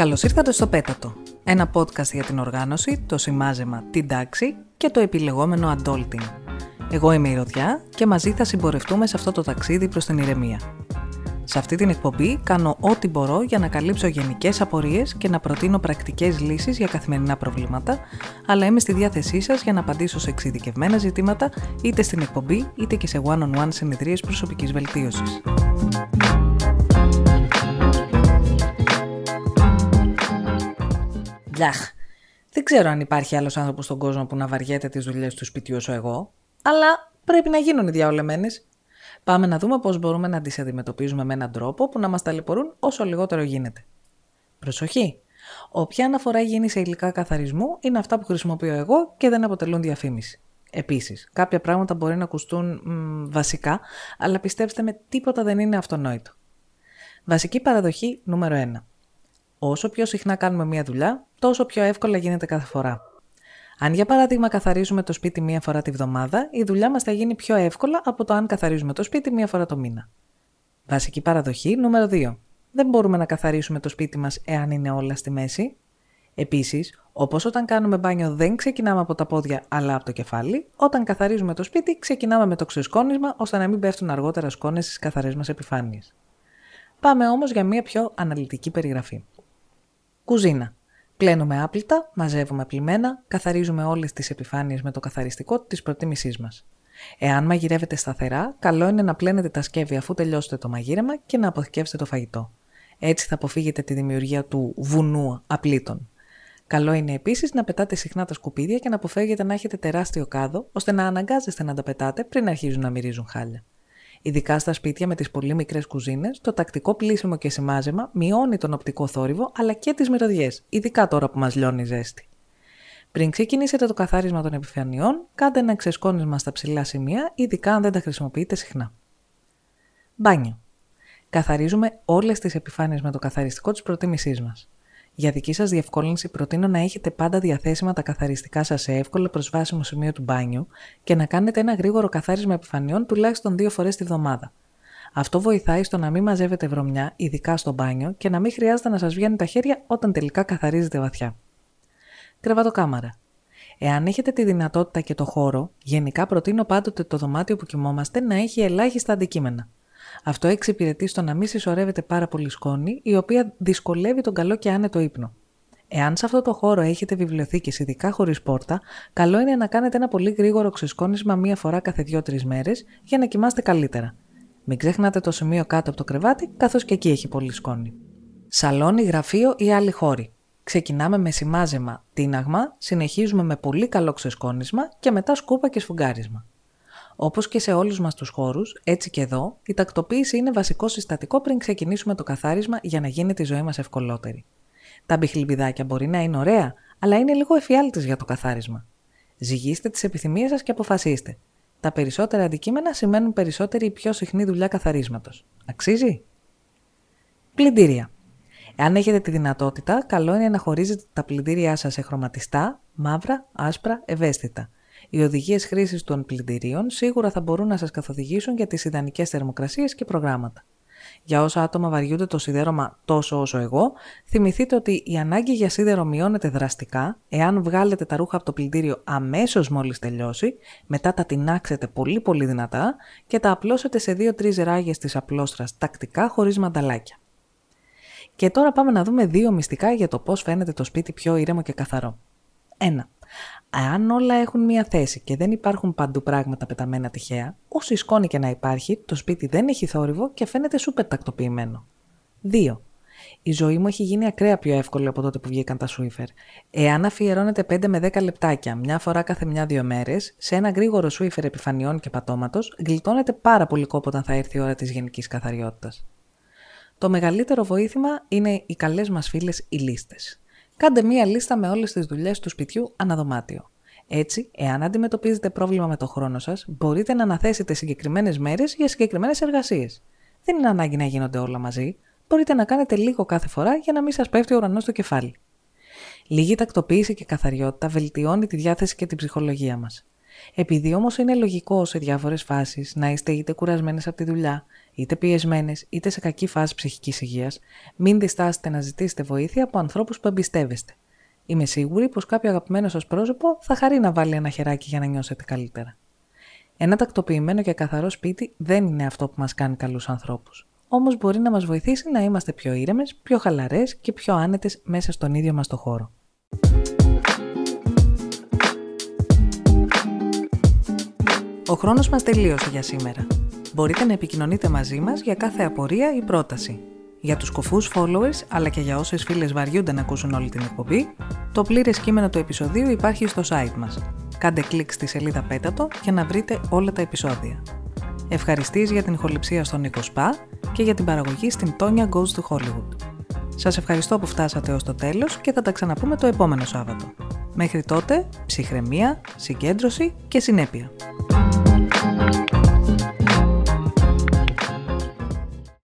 Καλώς ήρθατε στο Πέτατο, ένα podcast για την οργάνωση, το σημάζεμα, την τάξη και το επιλεγόμενο adulting. Εγώ είμαι η Ρωδιά και μαζί θα συμπορευτούμε σε αυτό το ταξίδι προς την ηρεμία. Σε αυτή την εκπομπή κάνω ό,τι μπορώ για να καλύψω γενικές απορίες και να προτείνω πρακτικές λύσεις για καθημερινά προβλήματα, αλλά είμαι στη διάθεσή σας για να απαντήσω σε εξειδικευμένα ζητήματα είτε στην εκπομπή είτε και σε one-on-one συνεδρίες προσωπικής βελτίωσης. Λαχ. Δεν ξέρω αν υπάρχει άλλος άνθρωπος στον κόσμο που να βαριέται τις δουλειές του σπιτιού όσο εγώ, αλλά πρέπει να γίνουν οι διαολεμένες. Πάμε να δούμε πώς μπορούμε να τις αντιμετωπίζουμε με έναν τρόπο που να μας ταλαιπωρούν όσο λιγότερο γίνεται. Προσοχή! Όποια αναφορά γίνει σε υλικά καθαρισμού είναι αυτά που χρησιμοποιώ εγώ και δεν αποτελούν διαφήμιση. Επίσης, κάποια πράγματα μπορεί να ακουστούν μ, βασικά, αλλά πιστέψτε με, τίποτα δεν είναι αυτονόητο. Βασική παραδοχή νούμερο 1. Όσο πιο συχνά κάνουμε μία δουλειά, τόσο πιο εύκολα γίνεται κάθε φορά. Αν για παράδειγμα καθαρίζουμε το σπίτι μία φορά τη βδομάδα, η δουλειά μας θα γίνει πιο εύκολα από το αν καθαρίζουμε το σπίτι μία φορά το μήνα. Βασική παραδοχή νούμερο 2. Δεν μπορούμε να καθαρίσουμε το σπίτι μας εάν είναι όλα στη μέση. Επίσης, όπως όταν κάνουμε μπάνιο δεν ξεκινάμε από τα πόδια αλλά από το κεφάλι, όταν καθαρίζουμε το σπίτι ξεκινάμε με το ξεσκόνισμα ώστε να μην πέφτουν αργότερα σκόνες στις καθαρές μας επιφάνειες. Πάμε όμως για μια πιο αναλυτική περιγραφή. Κουζίνα. Πλένουμε άπλυτα, μαζεύουμε πλημμένα, καθαρίζουμε όλες τις επιφάνειες με το καθαριστικό της προτίμησής μας. Εάν μαγειρεύετε σταθερά, καλό είναι να πλένετε τα σκεύη αφού τελειώσετε το μαγείρεμα και να αποθηκεύσετε το φαγητό. Έτσι θα αποφύγετε τη δημιουργία του βουνού απλήτων. Καλό είναι επίσης να πετάτε συχνά τα σκουπίδια και να αποφεύγετε να έχετε τεράστιο κάδο, ώστε να αναγκάζεστε να τα πετάτε πριν αρχίζουν να μυρίζουν χάλια. Ειδικά στα σπίτια με τις πολύ μικρές κουζίνες, το τακτικό πλήσιμο και σημάζεμα μειώνει τον οπτικό θόρυβο αλλά και τις μυρωδιές, ειδικά τώρα που μας λιώνει η ζέστη. Πριν ξεκινήσετε το καθάρισμα των επιφανειών, κάντε ένα ξεσκόνισμα στα ψηλά σημεία, ειδικά αν δεν τα χρησιμοποιείτε συχνά. Μπάνιο. Καθαρίζουμε όλες τις επιφάνειες με το καθαριστικό της προτίμησής μας. Για δική σας διευκόλυνση, προτείνω να έχετε πάντα διαθέσιμα τα καθαριστικά σας σε εύκολο προσβάσιμο σημείο του μπάνιου και να κάνετε ένα γρήγορο καθάρισμα επιφανειών τουλάχιστον δύο φορές τη βδομάδα. Αυτό βοηθάει στο να μην μαζεύετε βρωμιά, ειδικά στο μπάνιο, και να μην χρειάζεται να σας βγαίνει τα χέρια όταν τελικά καθαρίζετε βαθιά. Κρεβατοκάμαρα. Εάν έχετε τη δυνατότητα και το χώρο, γενικά προτείνω πάντοτε το δωμάτιο που κοιμόμαστε να έχει ελάχιστα αντικείμενα. Αυτό εξυπηρετεί στο να μην συσσωρεύεται πάρα πολύ σκόνη, η οποία δυσκολεύει τον καλό και άνετο ύπνο. Εάν σε αυτό το χώρο έχετε βιβλιοθήκες ειδικά χωρίς πόρτα, καλό είναι να κάνετε ένα πολύ γρήγορο ξεσκόνισμα μία φορά κάθε 2-3 μέρες για να κοιμάστε καλύτερα. Μην ξεχνάτε το σημείο κάτω από το κρεβάτι, καθώς και εκεί έχει πολύ σκόνη. Σαλόνι, γραφείο ή άλλοι χώροι. Ξεκινάμε με σημάζεμα, τίναγμα, συνεχίζουμε με πολύ καλό ξεσκόνισμα και μετά σκούπα και σφουγγάρισμα. Όπως και σε όλους μας τους χώρους, έτσι και εδώ, η τακτοποίηση είναι βασικό συστατικό πριν ξεκινήσουμε το καθάρισμα για να γίνει τη ζωή μας ευκολότερη. Τα μπιχλιμπιδάκια μπορεί να είναι ωραία, αλλά είναι λίγο εφιάλτε για το καθάρισμα. Ζυγίστε τις επιθυμίες σας και αποφασίστε. Τα περισσότερα αντικείμενα σημαίνουν περισσότερη ή πιο συχνή δουλειά καθαρίσματος. Αξίζει; Πλυντήρια. Εάν έχετε τη δυνατότητα, καλό είναι να χωρίζετε τα πλυντήριά σας σε χρωματιστά, μαύρα, άσπρα, ευαίσθητα. Οι οδηγίες χρήσης των πλυντηρίων σίγουρα θα μπορούν να σας καθοδηγήσουν για τις ιδανικές θερμοκρασίες και προγράμματα. Για όσα άτομα βαριούνται το σίδερωμα τόσο όσο εγώ, θυμηθείτε ότι η ανάγκη για σίδερο μειώνεται δραστικά εάν βγάλετε τα ρούχα από το πλυντήριο αμέσως μόλις τελειώσει, μετά τα τεινάξετε πολύ πολύ δυνατά και τα απλώσετε σε 2-3 ράγες της απλόστρας τακτικά χωρίς μανταλάκια. Και τώρα πάμε να δούμε δύο μυστικά για το πώς φαίνεται το σπίτι πιο ήρεμο και καθαρό. 1. Αν όλα έχουν μία θέση και δεν υπάρχουν παντού πράγματα πεταμένα τυχαία, όσο σκόνη και να υπάρχει, το σπίτι δεν έχει θόρυβο και φαίνεται σούπερ τακτοποιημένο. 2. Η ζωή μου έχει γίνει ακραία πιο εύκολη από τότε που βγήκαν τα Swiffer. Εάν αφιερώνετε 5 με 10 λεπτάκια, μια φορά κάθε μια-δύο μέρες, σε ένα γρήγορο Swiffer επιφανειών και πατώματος, γλιτώνετε πάρα πολύ κόπο όταν θα έρθει η ώρα της γενικής καθαριότητας. Το μεγαλύτερο βοήθημα είναι οι καλές μας φίλες οι λίστες. Κάντε μία λίστα με όλες τις δουλειές του σπιτιού αναδωμάτιο. Έτσι, εάν αντιμετωπίζετε πρόβλημα με το χρόνο σας, μπορείτε να αναθέσετε συγκεκριμένες μέρες για συγκεκριμένες εργασίες. Δεν είναι ανάγκη να γίνονται όλα μαζί. Μπορείτε να κάνετε λίγο κάθε φορά για να μην σας πέφτει ο ουρανός στο κεφάλι. Λίγη τακτοποίηση και καθαριότητα βελτιώνει τη διάθεση και την ψυχολογία μας. Επειδή όμως είναι λογικό σε διάφορες φάσεις να είστε είτε κουρασμένες από τη δουλειά, είτε πιεσμένες, είτε σε κακή φάση ψυχικής υγείας, μην διστάσετε να ζητήσετε βοήθεια από ανθρώπους που εμπιστεύεστε. Είμαι σίγουρη πως κάποιο αγαπημένο σας πρόσωπο θα χαρεί να βάλει ένα χεράκι για να νιώσετε καλύτερα. Ένα τακτοποιημένο και καθαρό σπίτι δεν είναι αυτό που μας κάνει καλούς ανθρώπους. Όμως μπορεί να μας βοηθήσει να είμαστε πιο ήρεμες, πιο χαλαρές και πιο άνετες μέσα στον ίδιο μας το χώρο. Ο χρόνος μας τελείωσε για σήμερα. Μπορείτε να επικοινωνείτε μαζί μας για κάθε απορία ή πρόταση. Για τους κοφούς followers, αλλά και για όσες φίλες βαριούνται να ακούσουν όλη την εκπομπή, το πλήρες κείμενο του επεισοδίου υπάρχει στο site μας. Κάντε κλικ στη σελίδα Πέτατο για να βρείτε όλα τα επεισόδια. Ευχαριστείς για την ηχοληψία στον Νίκο Σπα και για την παραγωγή στην Tonya Goes to Hollywood. Σας ευχαριστώ που φτάσατε ως το τέλος και θα τα ξαναπούμε το επόμενο Σάββατο. Μέχρι τότε, ψυχραιμία, συγκέντρωση και συνέπεια.